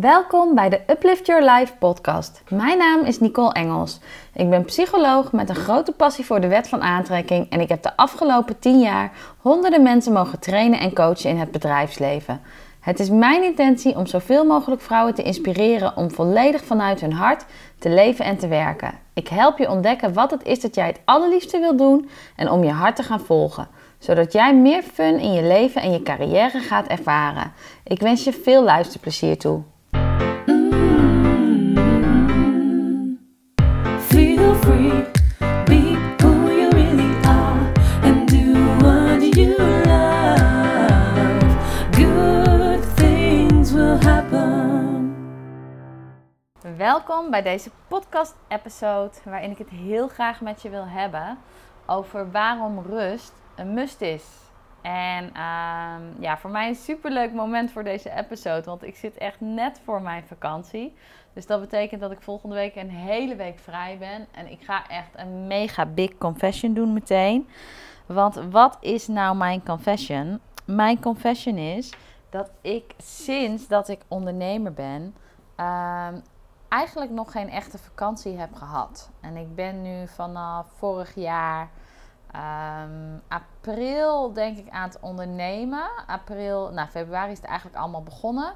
Welkom bij de Uplift Your Life podcast. Mijn naam is Nicole Engels. Ik ben psycholoog met een grote passie voor de wet van aantrekking en ik heb de afgelopen 10 jaar honderden mensen mogen trainen en coachen in het bedrijfsleven. Het is mijn intentie om zoveel mogelijk vrouwen te inspireren om volledig vanuit hun hart te leven en te werken. Ik help je ontdekken wat het is dat jij het allerliefste wilt doen en om je hart te gaan volgen zodat jij meer fun in je leven en je carrière gaat ervaren. Ik wens je veel luisterplezier toe. Welkom bij deze podcast-episode waarin ik het heel graag met je wil hebben over waarom rust een must is. En ehm, ja, voor mij een superleuk moment voor deze episode, want ik zit echt net voor mijn vakantie. Dus dat betekent dat ik volgende week een hele week vrij ben. En ik ga echt een mega big confession doen meteen. Want wat is nou mijn confession? Mijn confession is dat ik sinds dat ik ondernemer ben, ehm, eigenlijk nog geen echte vakantie heb gehad. En ik ben nu vanaf vorig jaar Ehm, april denk ik aan het ondernemen. April, nou februari is het eigenlijk allemaal begonnen.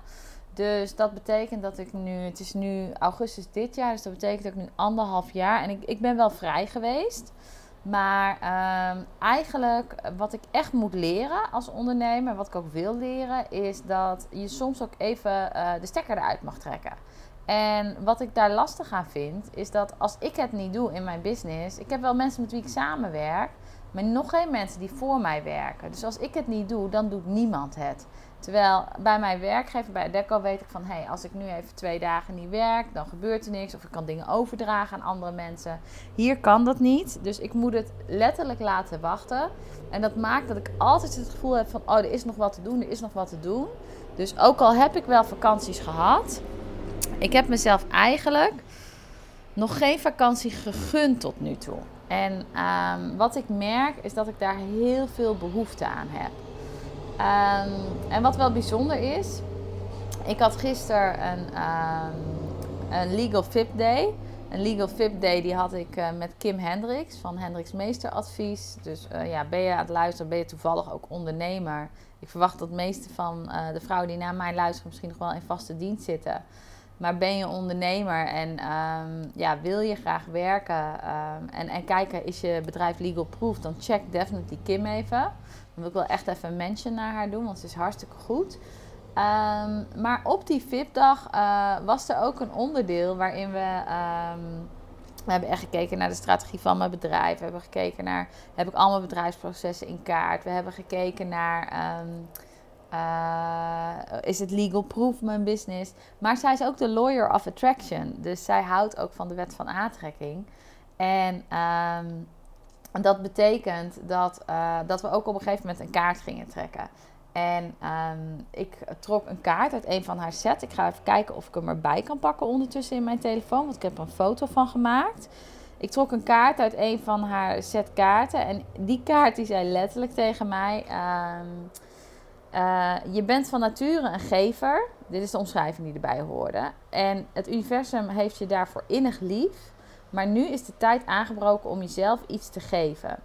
Dus dat betekent dat ik nu, het is nu augustus dit jaar, dus dat betekent dat ik nu anderhalf jaar en ik, ik ben wel vrij geweest. Maar um, eigenlijk wat ik echt moet leren als ondernemer, wat ik ook wil leren, is dat je soms ook even uh, de stekker eruit mag trekken. En wat ik daar lastig aan vind, is dat als ik het niet doe in mijn business, ik heb wel mensen met wie ik samenwerk, maar nog geen mensen die voor mij werken. Dus als ik het niet doe, dan doet niemand het. Terwijl bij mijn werkgever, bij Deco, weet ik van... hé, hey, als ik nu even twee dagen niet werk, dan gebeurt er niks. Of ik kan dingen overdragen aan andere mensen. Hier kan dat niet. Dus ik moet het letterlijk laten wachten. En dat maakt dat ik altijd het gevoel heb van... oh, er is nog wat te doen, er is nog wat te doen. Dus ook al heb ik wel vakanties gehad... ik heb mezelf eigenlijk nog geen vakantie gegund tot nu toe. En um, wat ik merk is dat ik daar heel veel behoefte aan heb. Um, en wat wel bijzonder is, ik had gisteren een, um, een Legal VIP Day. Een Legal VIP Day die had ik uh, met Kim Hendricks van Hendricks Meesteradvies. Dus uh, ja, ben je aan het luisteren, ben je toevallig ook ondernemer. Ik verwacht dat de meeste van uh, de vrouwen die naar mij luisteren misschien nog wel in vaste dienst zitten. Maar ben je ondernemer en um, ja, wil je graag werken um, en, en kijken, is je bedrijf legal proof, dan check definitely Kim even. Dan wil ik wel echt even een mention naar haar doen, want ze is hartstikke goed. Um, maar op die VIP-dag uh, was er ook een onderdeel waarin we. we hebben echt gekeken naar de strategie van mijn bedrijf. We hebben gekeken naar. Heb ik allemaal bedrijfsprocessen in kaart? We hebben gekeken naar. Uh, is het legal proof mijn business? Maar zij is ook de lawyer of attraction. Dus zij houdt ook van de wet van aantrekking. En um, dat betekent dat, uh, dat we ook op een gegeven moment een kaart gingen trekken. En um, ik trok een kaart uit een van haar sets. Ik ga even kijken of ik hem erbij kan pakken ondertussen in mijn telefoon. Want ik heb er een foto van gemaakt. Ik trok een kaart uit een van haar set kaarten. En die kaart die zei letterlijk tegen mij... Um, uh, je bent van nature een gever. Dit is de omschrijving die erbij hoorde. En het universum heeft je daarvoor innig lief. Maar nu is de tijd aangebroken om jezelf iets te geven.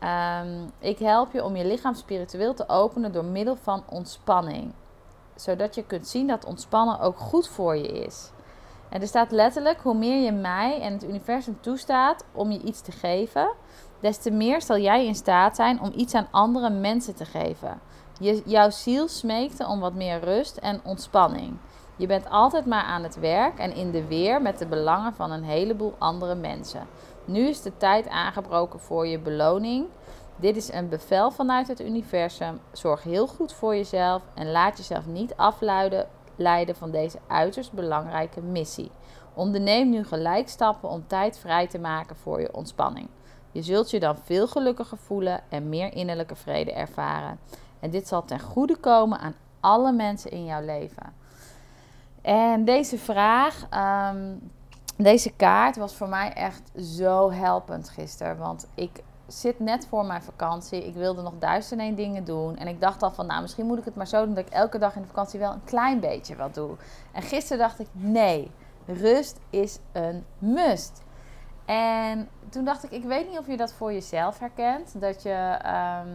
Um, ik help je om je lichaam spiritueel te openen door middel van ontspanning. Zodat je kunt zien dat ontspannen ook goed voor je is. En er staat letterlijk: hoe meer je mij en het universum toestaat om je iets te geven, des te meer zal jij in staat zijn om iets aan andere mensen te geven. Je, jouw ziel smeekte om wat meer rust en ontspanning. Je bent altijd maar aan het werk en in de weer met de belangen van een heleboel andere mensen. Nu is de tijd aangebroken voor je beloning. Dit is een bevel vanuit het universum. Zorg heel goed voor jezelf en laat jezelf niet afleiden leiden van deze uiterst belangrijke missie. Onderneem nu gelijk stappen om tijd vrij te maken voor je ontspanning. Je zult je dan veel gelukkiger voelen en meer innerlijke vrede ervaren. En dit zal ten goede komen aan alle mensen in jouw leven. En deze vraag, um, deze kaart was voor mij echt zo helpend gisteren. Want ik, zit net voor mijn vakantie. Ik wilde nog duizend en één dingen doen. En ik dacht al van, nou, misschien moet ik het maar zo doen dat ik elke dag in de vakantie wel een klein beetje wat doe. En gisteren dacht ik, nee, rust is een must. En toen dacht ik, ik weet niet of je dat voor jezelf herkent. Dat je ehm,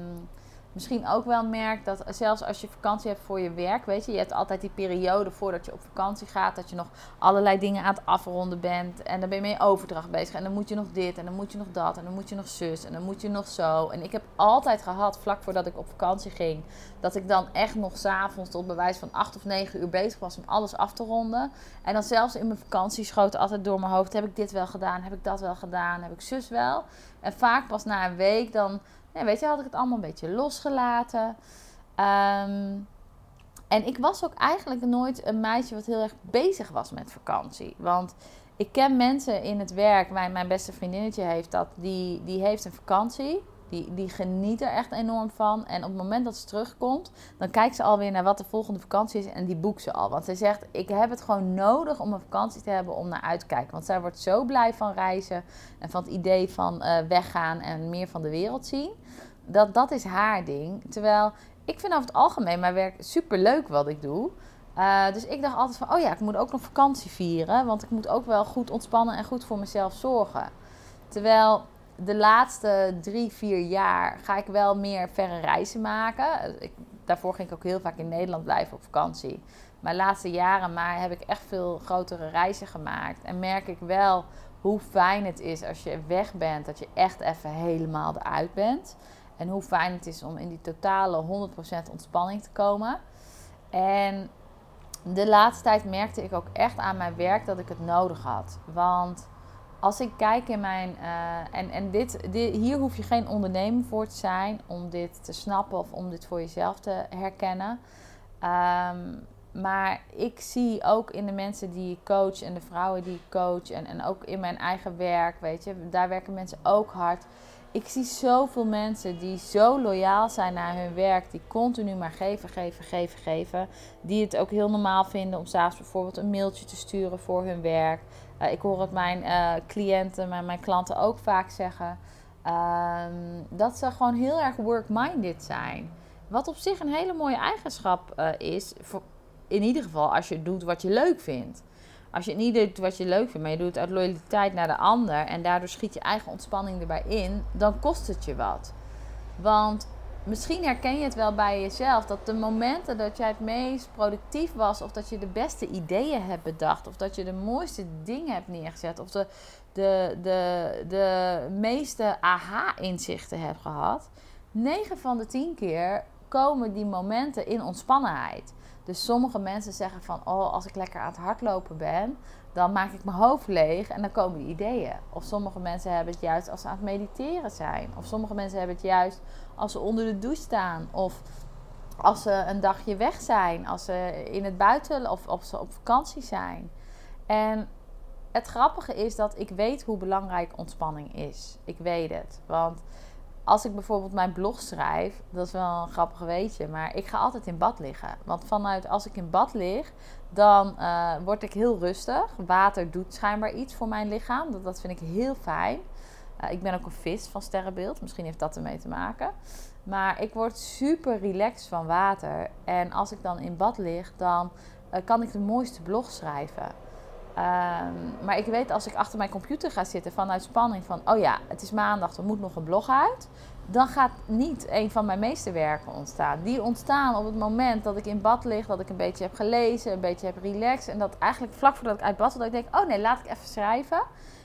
misschien ook wel merkt dat zelfs als je vakantie hebt voor je werk, weet je, je hebt altijd die periode voordat je op vakantie gaat, dat je nog allerlei dingen aan het afronden bent. En dan ben je mee overdracht bezig. En dan moet je nog dit, en dan moet je nog dat, en dan moet je nog zus, en dan moet je nog zo. En ik heb altijd gehad, vlak voordat ik op vakantie ging, dat ik dan echt nog s'avonds tot bewijs van 8 of 9 uur bezig was om alles af te ronden. En dan zelfs in mijn vakantie schoot altijd door mijn hoofd: heb ik dit wel gedaan? Heb ik dat wel gedaan? Heb ik zus wel? En vaak pas na een week dan weet je, had ik het allemaal een beetje losgelaten. Ehm, en ik was ook eigenlijk nooit een meisje wat heel erg bezig was met vakantie. Want ik ken mensen in het werk, mijn, mijn beste vriendinnetje heeft dat, die, die heeft een vakantie. Die, die geniet er echt enorm van. En op het moment dat ze terugkomt, dan kijkt ze alweer naar wat de volgende vakantie is en die boekt ze al. Want zij zegt: Ik heb het gewoon nodig om een vakantie te hebben om naar uit te kijken. Want zij wordt zo blij van reizen en van het idee van uh, weggaan en meer van de wereld zien. Dat, dat is haar ding. Terwijl ik vind over het algemeen mijn werk super leuk wat ik doe. Uh, dus ik dacht altijd van, oh ja, ik moet ook nog vakantie vieren. Want ik moet ook wel goed ontspannen en goed voor mezelf zorgen. Terwijl de laatste drie, vier jaar ga ik wel meer verre reizen maken. Daarvoor ging ik ook heel vaak in Nederland blijven op vakantie. Maar de laatste jaren maar heb ik echt veel grotere reizen gemaakt. En merk ik wel hoe fijn het is als je weg bent, dat je echt even helemaal eruit bent. En hoe fijn het is om in die totale 100% ontspanning te komen. En de laatste tijd merkte ik ook echt aan mijn werk dat ik het nodig had. Want als ik kijk in mijn. Uh, en en dit, hier hoef je geen ondernemer voor te zijn om dit te snappen of om dit voor jezelf te herkennen. Um, maar ik zie ook in de mensen die ik coach en de vrouwen die ik coach en, en ook in mijn eigen werk, weet je, daar werken mensen ook hard. Ik zie zoveel mensen die zo loyaal zijn naar hun werk, die continu maar geven, geven, geven, geven. Die het ook heel normaal vinden om s'avonds bijvoorbeeld een mailtje te sturen voor hun werk. Uh, ik hoor het mijn uh, cliënten, mijn, mijn klanten ook vaak zeggen. Um, dat ze gewoon heel erg work-minded zijn. Wat op zich een hele mooie eigenschap uh, is. Voor, in ieder geval als je doet wat je leuk vindt. Als je niet doet wat je leuk vindt, maar je doet het uit loyaliteit naar de ander en daardoor schiet je eigen ontspanning erbij in, dan kost het je wat. Want misschien herken je het wel bij jezelf dat de momenten dat jij het meest productief was, of dat je de beste ideeën hebt bedacht, of dat je de mooiste dingen hebt neergezet, of de, de, de, de meeste aha-inzichten hebt gehad, 9 van de 10 keer komen die momenten in ontspannenheid. Dus sommige mensen zeggen van, oh, als ik lekker aan het hardlopen ben, dan maak ik mijn hoofd leeg en dan komen die ideeën. Of sommige mensen hebben het juist als ze aan het mediteren zijn. Of sommige mensen hebben het juist als ze onder de douche staan. Of als ze een dagje weg zijn. Als ze in het buiten of, of ze op vakantie zijn. En het grappige is dat ik weet hoe belangrijk ontspanning is. Ik weet het. Want als ik bijvoorbeeld mijn blog schrijf, dat is wel een grappig weetje, maar ik ga altijd in bad liggen. Want vanuit als ik in bad lig, dan uh, word ik heel rustig. Water doet schijnbaar iets voor mijn lichaam. Dat, vind ik heel fijn. Uh, ik ben ook een vis van sterrenbeeld. Misschien heeft dat ermee te maken. Maar ik word super relaxed van water. En als ik dan in bad lig, dan uh, kan ik de mooiste blog schrijven. Um, maar ik weet als ik achter mijn computer ga zitten vanuit spanning van... oh ja, het is maandag, er moet nog een blog uit... dan gaat niet een van mijn meeste werken ontstaan. Die ontstaan op het moment dat ik in bad lig... dat ik een beetje heb gelezen, een beetje heb relaxed... en dat eigenlijk vlak voordat ik uit bad dat ik denk... oh nee, laat ik even schrijven.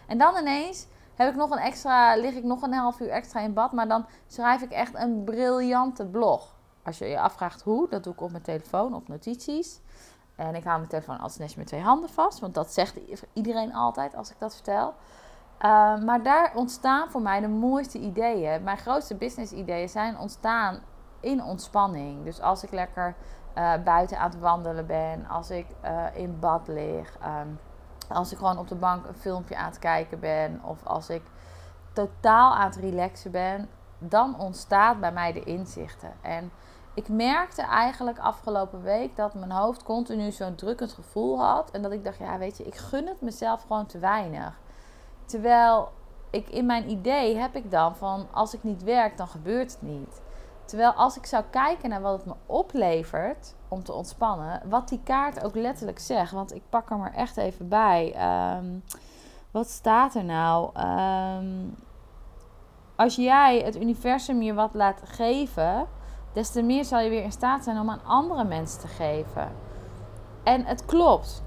En dan ineens heb ik nog een extra, lig ik nog een half uur extra in bad... maar dan schrijf ik echt een briljante blog. Als je je afvraagt hoe, dat doe ik op mijn telefoon, op notities... En ik hou mijn telefoon als nestje met twee handen vast. Want dat zegt iedereen altijd als ik dat vertel. Uh, maar daar ontstaan voor mij de mooiste ideeën. Mijn grootste business ideeën zijn ontstaan in ontspanning. Dus als ik lekker uh, buiten aan het wandelen ben. Als ik uh, in bad lig. Um, als ik gewoon op de bank een filmpje aan het kijken ben. Of als ik totaal aan het relaxen ben. Dan ontstaat bij mij de inzichten. En ik merkte eigenlijk afgelopen week dat mijn hoofd continu zo'n drukkend gevoel had. En dat ik dacht, ja, weet je, ik gun het mezelf gewoon te weinig. Terwijl ik, in mijn idee heb ik dan van als ik niet werk, dan gebeurt het niet. Terwijl als ik zou kijken naar wat het me oplevert om te ontspannen, wat die kaart ook letterlijk zegt, want ik pak hem er echt even bij. Ehm, wat staat er nou? Ehm, als jij het universum je wat laat geven, des te meer zal je weer in staat zijn om aan andere mensen te geven. En het klopt.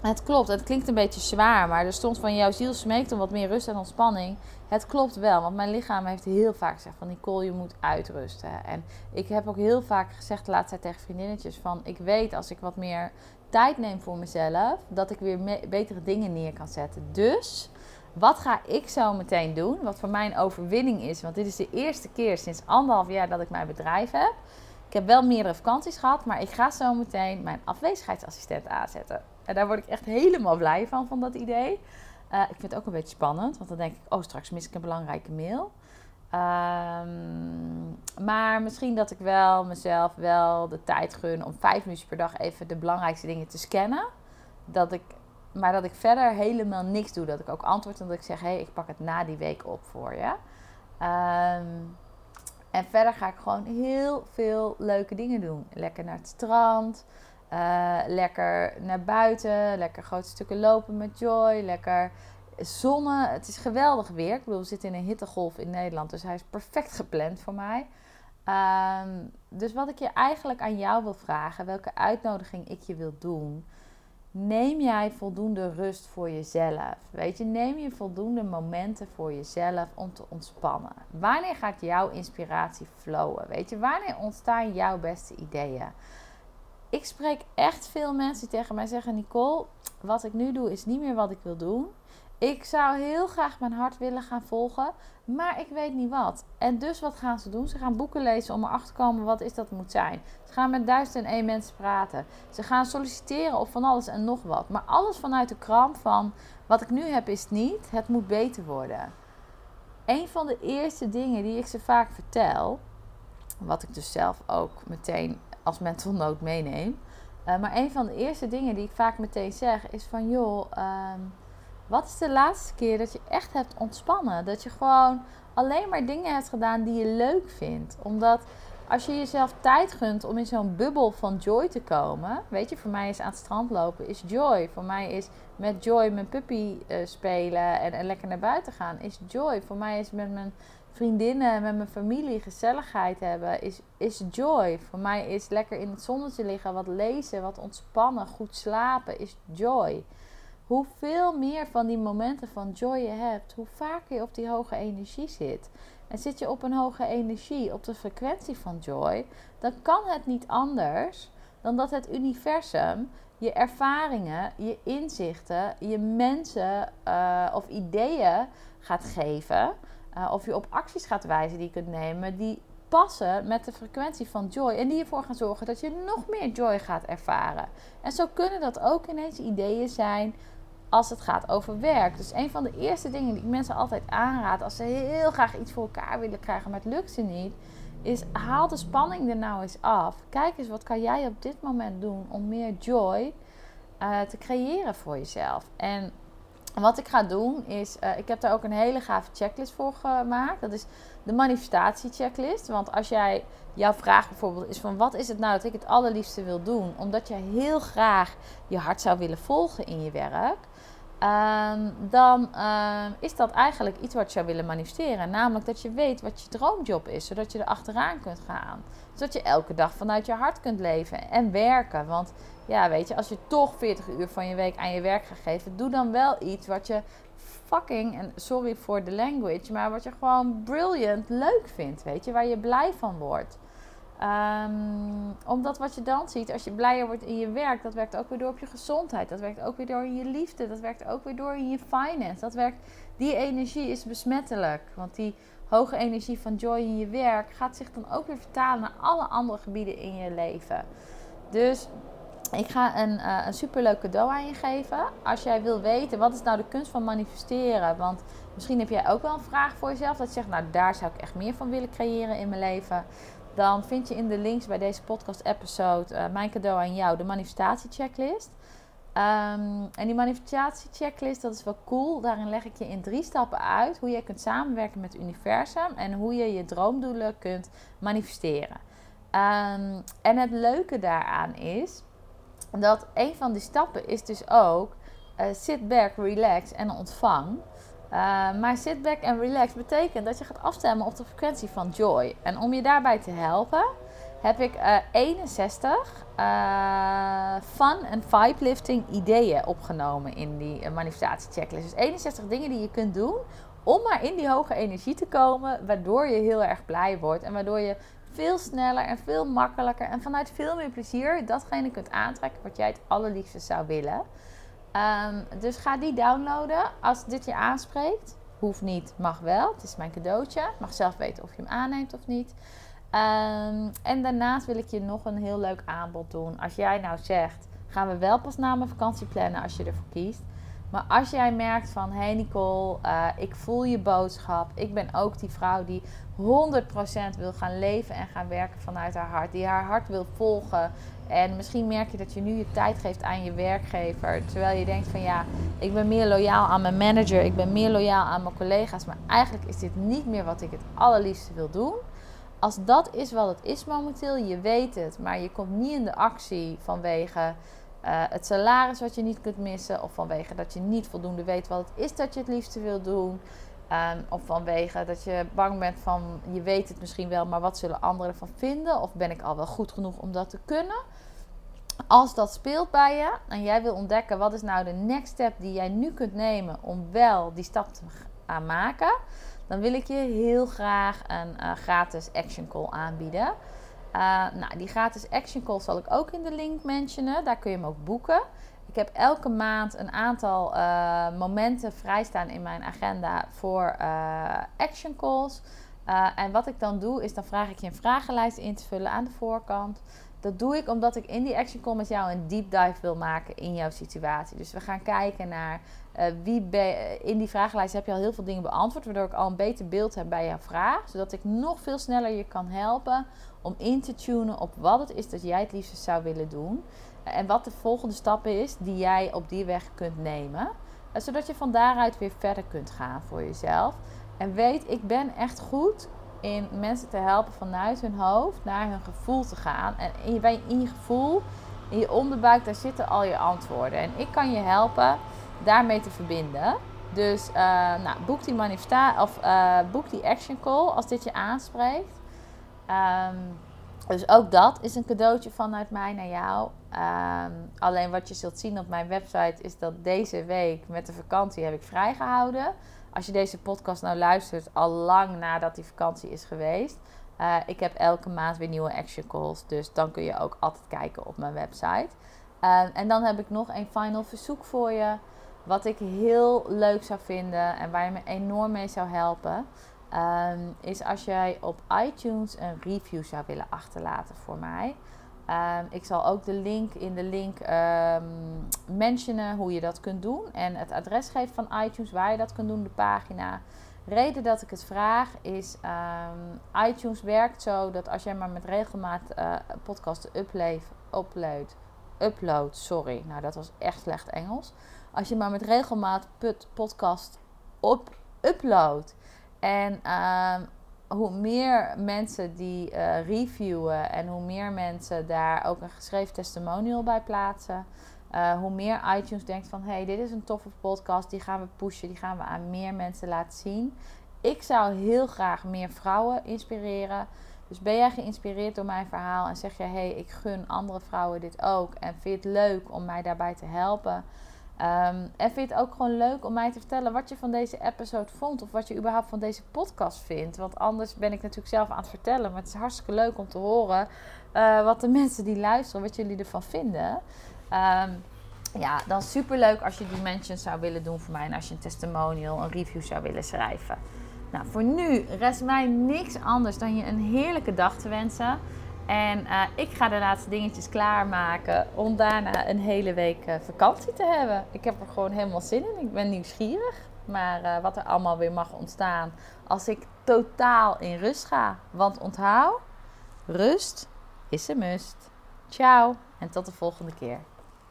Het klopt. Het klinkt een beetje zwaar, maar er stond van jouw ziel smeekt om wat meer rust en ontspanning. Het klopt wel, want mijn lichaam heeft heel vaak gezegd van Nicole, je moet uitrusten. En ik heb ook heel vaak gezegd de laatste tegen vriendinnetjes van ik weet als ik wat meer tijd neem voor mezelf, dat ik weer betere dingen neer kan zetten. Dus wat ga ik zo meteen doen? Wat voor mij een overwinning is, want dit is de eerste keer sinds anderhalf jaar dat ik mijn bedrijf heb. Ik heb wel meerdere vakanties gehad, maar ik ga zo meteen mijn afwezigheidsassistent aanzetten. En daar word ik echt helemaal blij van, van dat idee. Uh, ik vind het ook een beetje spannend, want dan denk ik, oh, straks mis ik een belangrijke mail. Um, maar misschien dat ik wel mezelf wel de tijd gun om vijf minuten per dag even de belangrijkste dingen te scannen. Dat ik, maar dat ik verder helemaal niks doe. Dat ik ook antwoord en dat ik zeg, hé, hey, ik pak het na die week op voor je. Um, en verder ga ik gewoon heel veel leuke dingen doen. Lekker naar het strand. Uh, lekker naar buiten. Lekker grote stukken lopen met Joy. Lekker zonne. Het is geweldig weer. Ik bedoel, we zitten in een hittegolf in Nederland. Dus hij is perfect gepland voor mij. Um, dus wat ik je eigenlijk aan jou wil vragen. Welke uitnodiging ik je wil doen. Neem jij voldoende rust voor jezelf? Weet je, neem je voldoende momenten voor jezelf om te ontspannen? Wanneer gaat jouw inspiratie flowen? Weet je, wanneer ontstaan jouw beste ideeën? Ik spreek echt veel mensen die tegen mij zeggen: Nicole, wat ik nu doe is niet meer wat ik wil doen. Ik zou heel graag mijn hart willen gaan volgen, maar ik weet niet wat. En dus wat gaan ze doen? Ze gaan boeken lezen om erachter te komen wat is dat moet zijn. Ze gaan met duizend en één mensen praten. Ze gaan solliciteren op van alles en nog wat. Maar alles vanuit de krant van wat ik nu heb is niet, het moet beter worden. Een van de eerste dingen die ik ze vaak vertel, wat ik dus zelf ook meteen als mental note meeneem. Uh, maar een van de eerste dingen die ik vaak meteen zeg is van joh, ehm, wat is de laatste keer dat je echt hebt ontspannen? Dat je gewoon alleen maar dingen hebt gedaan die je leuk vindt. Omdat als je jezelf tijd gunt om in zo'n bubbel van joy te komen. Weet je, voor mij is aan het strand lopen is joy. Voor mij is met joy mijn puppy uh, spelen en, en lekker naar buiten gaan is joy. Voor mij is met mijn vriendinnen, met mijn familie gezelligheid hebben, is, is joy. Voor mij is lekker in het zonnetje liggen, wat lezen, wat ontspannen, goed slapen, is joy. Hoeveel meer van die momenten van joy je hebt, hoe vaker je op die hoge energie zit. En zit je op een hoge energie, op de frequentie van joy, dan kan het niet anders dan dat het universum je ervaringen, je inzichten, je mensen uh, of ideeën gaat geven uh, of je op acties gaat wijzen die je kunt nemen die passen met de frequentie van joy. En die ervoor gaan zorgen dat je nog meer joy gaat ervaren. En zo kunnen dat ook ineens ideeën zijn als het gaat over werk. Dus een van de eerste dingen die ik mensen altijd aanraad als ze heel graag iets voor elkaar willen krijgen, maar het lukt ze niet, is haal de spanning er nou eens af. Kijk eens wat kan jij op dit moment doen om meer joy uh, te creëren voor jezelf. En wat ik ga doen is, uh, ik heb daar ook een hele gave checklist voor gemaakt. Dat is de manifestatie checklist. Want als jij, jouw vraag bijvoorbeeld is van wat is het nou dat ik het allerliefste wil doen? Omdat jij heel graag je hart zou willen volgen in je werk. Um, dan uh, is dat eigenlijk iets wat je zou willen manifesteren. Namelijk dat je weet wat je droomjob is, zodat je er achteraan kunt gaan. Zodat je elke dag vanuit je hart kunt leven en werken. Want ja, weet je, als je toch 40 uur van je week aan je werk gaat geven, doe dan wel iets wat je fucking, en sorry voor de language, maar wat je gewoon brilliant leuk vindt, weet je, waar je blij van wordt. Um, omdat wat je dan ziet, als je blijer wordt in je werk, dat werkt ook weer door op je gezondheid. Dat werkt ook weer door in je liefde. Dat werkt ook weer door in je finance. Dat werkt, die energie is besmettelijk. Want die hoge energie van joy in je werk gaat zich dan ook weer vertalen naar alle andere gebieden in je leven. Dus ik ga een, uh, een superleuk cadeau aan je geven. Als jij wil weten, wat is nou de kunst van manifesteren? Want misschien heb jij ook wel een vraag voor jezelf. Dat je zegt, nou daar zou ik echt meer van willen creëren in mijn leven. Dan vind je in de links bij deze podcast episode uh, mijn cadeau aan jou, de manifestatie checklist. Ehm, en die manifestatie-checklist, dat is wel cool. Daarin leg ik je in drie stappen uit hoe je kunt samenwerken met het universum en hoe je je droomdoelen kunt manifesteren. Ehm, en het leuke daaraan is dat een van die stappen is dus ook uh, sit back, relax en ontvang. Uh, maar sit back en relax betekent dat je gaat afstemmen op de frequentie van joy. En om je daarbij te helpen, heb ik uh, 61 uh, fun en vibe lifting ideeën opgenomen in die manifestatie checklist. Dus 61 dingen die je kunt doen om maar in die hoge energie te komen, waardoor je heel erg blij wordt en waardoor je veel sneller en veel makkelijker en vanuit veel meer plezier datgene kunt aantrekken wat jij het allerliefste zou willen. Um, dus ga die downloaden als dit je aanspreekt. Hoeft niet, mag wel. Het is mijn cadeautje. Mag zelf weten of je hem aanneemt of niet. Um, en daarnaast wil ik je nog een heel leuk aanbod doen. Als jij nou zegt, gaan we wel pas na mijn vakantie plannen als je ervoor kiest. Maar als jij merkt van, hé hey Nicole, uh, ik voel je boodschap. Ik ben ook die vrouw die 100% wil gaan leven en gaan werken vanuit haar hart. Die haar hart wil volgen. En misschien merk je dat je nu je tijd geeft aan je werkgever. Terwijl je denkt van ja, ik ben meer loyaal aan mijn manager. Ik ben meer loyaal aan mijn collega's. Maar eigenlijk is dit niet meer wat ik het allerliefste wil doen als dat is wat het is momenteel, je weet het, maar je komt niet in de actie vanwege het salaris wat je niet kunt missen, of vanwege dat je niet voldoende weet wat het is dat je het liefste wil doen, um, of vanwege dat je bang bent van je weet het misschien wel, maar wat zullen anderen ervan vinden, of ben ik al wel goed genoeg om dat te kunnen. Als dat speelt bij je en jij wil ontdekken wat is nou de next step die jij nu kunt nemen om wel die stap te gaan maken, dan wil ik je heel graag een uh, gratis action call aanbieden. Uh, nou, die gratis action call zal ik ook in de link mentionen. Daar kun je hem ook boeken. Ik heb elke maand een aantal uh, momenten vrijstaan in mijn agenda voor action calls. en wat ik dan doe, is dan vraag ik je een vragenlijst in te vullen aan de voorkant. Dat doe ik omdat ik in die action call met jou een deep dive wil maken in jouw situatie. Dus we gaan kijken naar uh, wie in die vragenlijst heb je al heel veel dingen beantwoord, waardoor ik al een beter beeld heb bij jouw vraag, zodat ik nog veel sneller je kan helpen om in te tunen op wat het is dat jij het liefst zou willen doen en wat de volgende stap is die jij op die weg kunt nemen, uh, zodat je van daaruit weer verder kunt gaan voor jezelf. En weet, ik ben echt goed in mensen te helpen vanuit hun hoofd naar hun gevoel te gaan. En in je, in gevoel, in je onderbuik, daar zitten al je antwoorden. En ik kan je helpen daarmee te verbinden. Dus uh, nou, boek die manifesta of uh, boek die action call als dit je aanspreekt. Um, dus ook dat is een cadeautje vanuit mij naar jou. Um, alleen wat je zult zien op mijn website is dat deze week met de vakantie heb ik vrijgehouden. Als je deze podcast nou luistert, al lang nadat die vakantie is geweest. Uh, ik heb elke maand weer nieuwe action calls. Dus dan kun je ook altijd kijken op mijn website. Uh, en dan heb ik nog een final verzoek voor je. Wat ik heel leuk zou vinden en waar je me enorm mee zou helpen. Um, is als jij op iTunes een review zou willen achterlaten voor mij. Um, ik zal ook de link in de link um, mentionen hoe je dat kunt doen. En het adres geven van iTunes waar je dat kunt doen, de pagina. Reden dat ik het vraag is, iTunes werkt zo dat als jij maar met regelmaat uh, podcasten upload, upload, upload, sorry, nou dat was echt slecht Engels. Als je maar met regelmaat put podcast op upload en hoe meer mensen die uh, reviewen en hoe meer mensen daar ook een geschreven testimonial bij plaatsen, uh, hoe meer iTunes denkt van hey, dit is een toffe podcast, die gaan we pushen, die gaan we aan meer mensen laten zien. Ik zou heel graag meer vrouwen inspireren. Dus ben jij geïnspireerd door mijn verhaal en zeg je hey, ik gun andere vrouwen dit ook en vind je het leuk om mij daarbij te helpen? Um, en vind je het ook gewoon leuk om mij te vertellen wat je van deze episode vond. Of wat je überhaupt van deze podcast vindt. Want anders ben ik natuurlijk zelf aan het vertellen. Maar het is hartstikke leuk om te horen uh, wat de mensen die luisteren, wat jullie ervan vinden. Um, ja, dan super leuk als je die mentions zou willen doen voor mij. En als je een testimonial, een review zou willen schrijven. Nou, voor nu rest mij niks anders dan je een heerlijke dag te wensen. En uh, ik ga de laatste dingetjes klaarmaken om daarna een hele week uh, vakantie te hebben. Ik heb er gewoon helemaal zin in. Ik ben nieuwsgierig. Maar uh, wat er allemaal weer mag ontstaan als ik totaal in rust ga. Want onthoud, rust is een must. Ciao en tot de volgende keer.